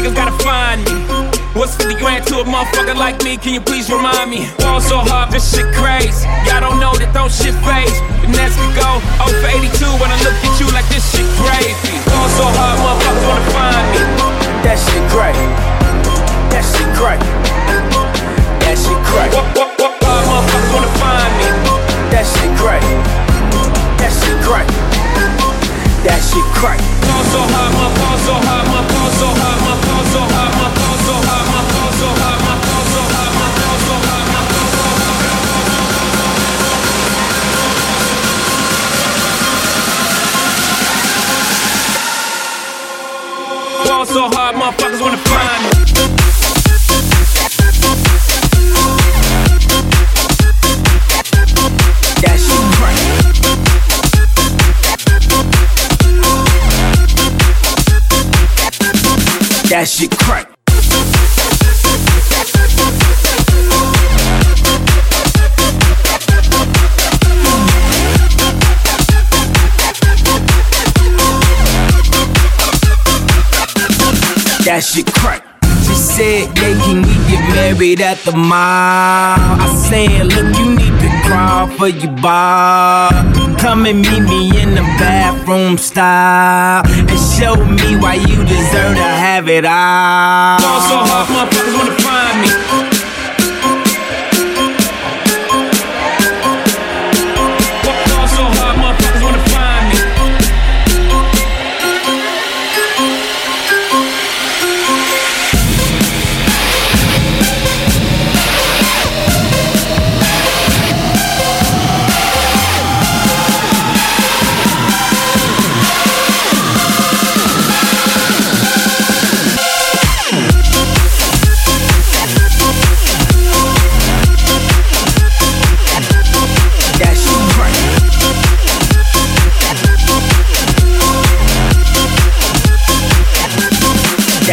niggas gotta find me. What's 50 grand to a motherfucker like me? Can you please remind me? Fall so hard, this shit crazy. Y'all don't know that don't shit phase. And as we go, 0 for 82 when I look at you like this shit crazy. Fall so hard, motherfuckers wanna find me. That shit great. That shit great. That shit great. What, what, what, what, uh, motherfuckers wanna find me. That shit great. That shit great. That shit great. Fall so hard, my fall so hard, my fall so hard, so hard, motherfuckers wanna find me. That shit great. That shit crack. Said, can we get married at the mall? I said, look, you need to crawl for your bar. Come and meet me in the bathroom style and show me why you deserve to have it all. Fall so hard, motherfuckers wanna find me.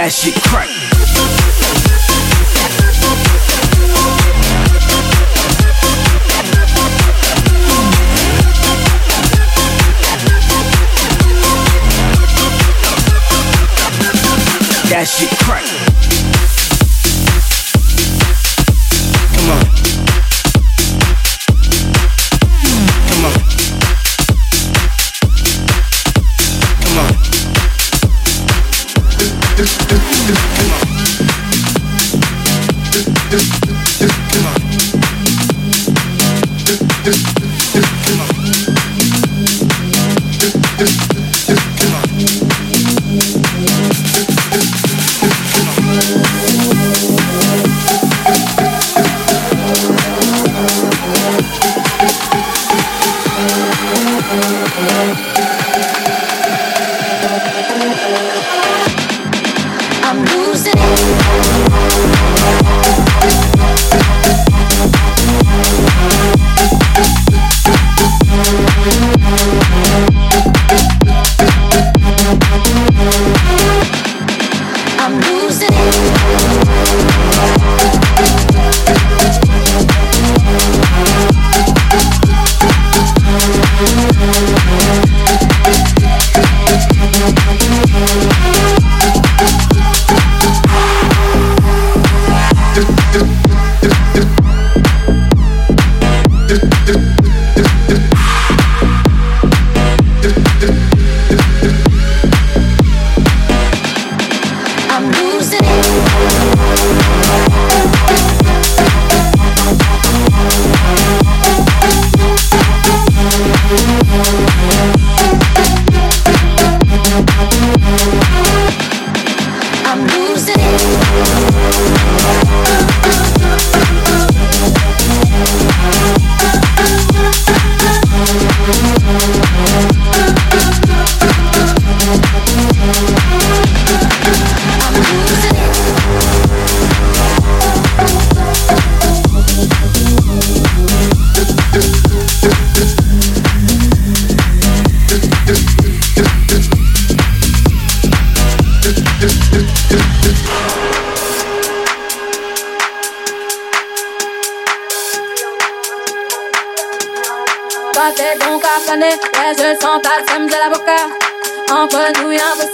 That shit crack. That shit crack.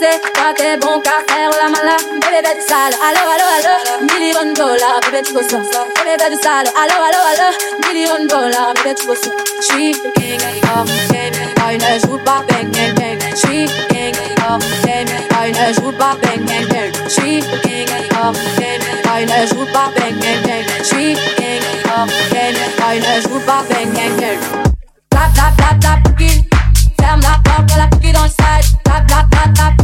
sais, toi t'es bon qu'à faire la mala. Bébé, bébé du sale, allo, allo, allo. Million dollars, bébé, tu bosses. Bébé, bébé du sale, allo, allo, allo. Million dollars, bébé, tu bosses. J'suis king of boy, ne joue pas bang, bang, bang. J'suis king of boy, ne joue pas bang, bang, bang. J'suis king of boy, ne joue pas bang, bang, bang. J'suis king of boy, ne joue pas bang, bang, bang. Tap, tap, tap, tap, Ferme la porte, la pique dans le side. Tap, tap, tap, tap.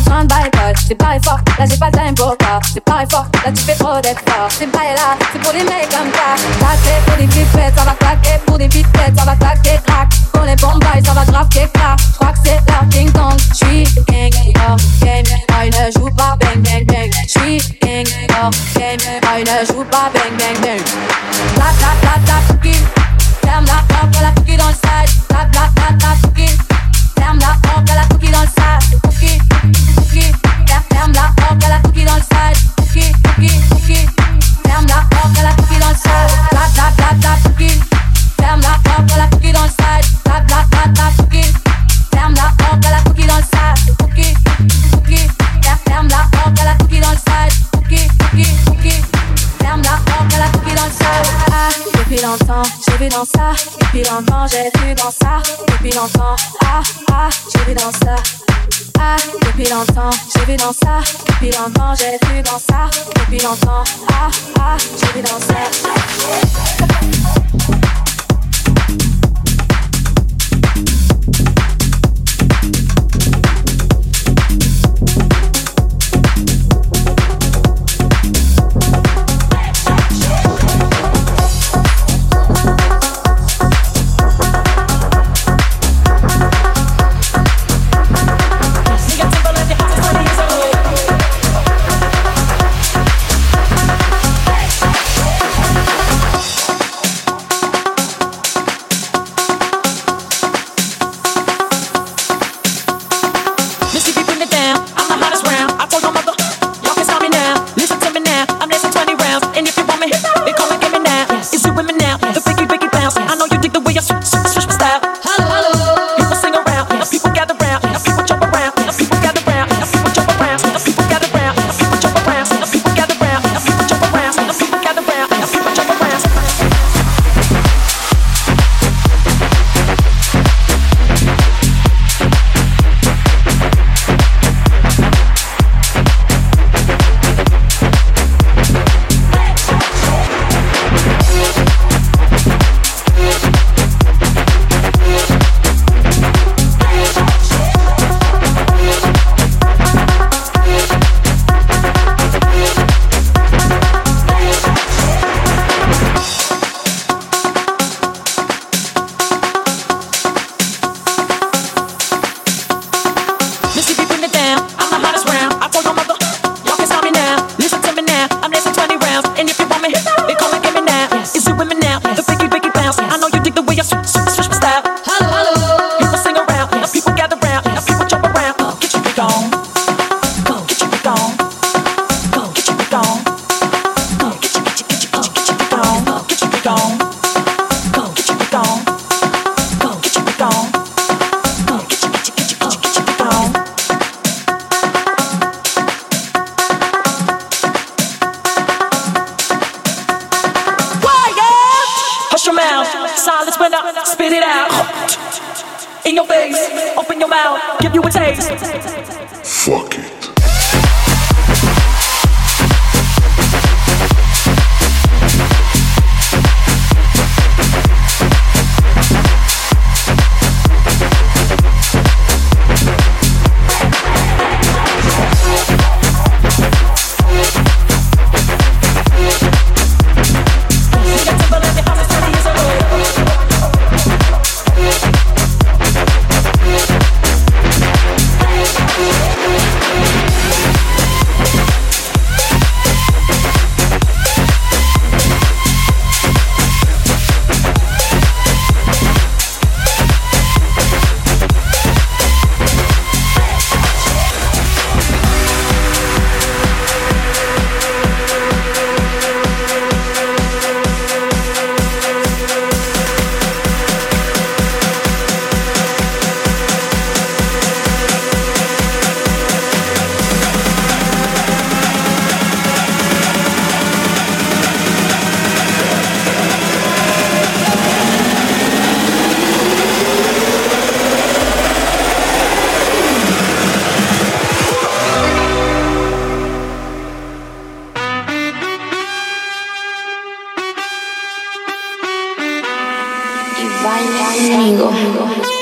pas le c'est bailler fort, là j'ai pas le time pour toi. C'est bailler fort, là tu fais trop d'efforts. C'est bailler là, c'est pour les mecs comme ça. Claquer pour des pipettes, ça va claquer pour des pipettes, ça va claquer crack. Pour les bombes ça va grave quelque part. J'crois que c'est leur ding dong. J'suis gang, oh, game, moi ne joue pas bang, bang, bang. J'suis gang, oh, game, moi ne joue pas bang, bang, bang. Clap, clap, clap, clap, kill. Ferme la porte, la Baila conmigo.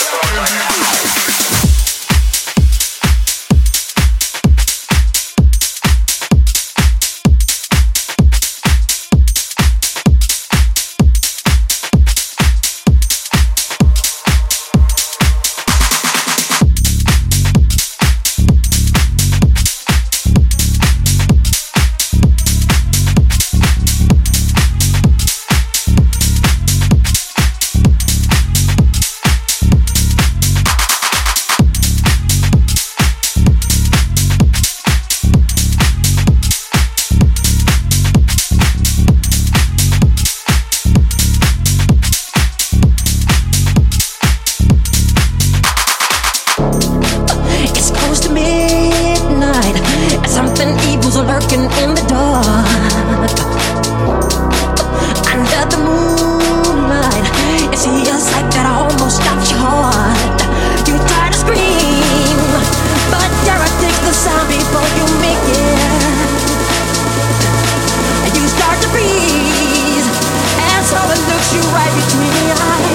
Oh my god. me. I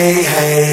Hey, hey.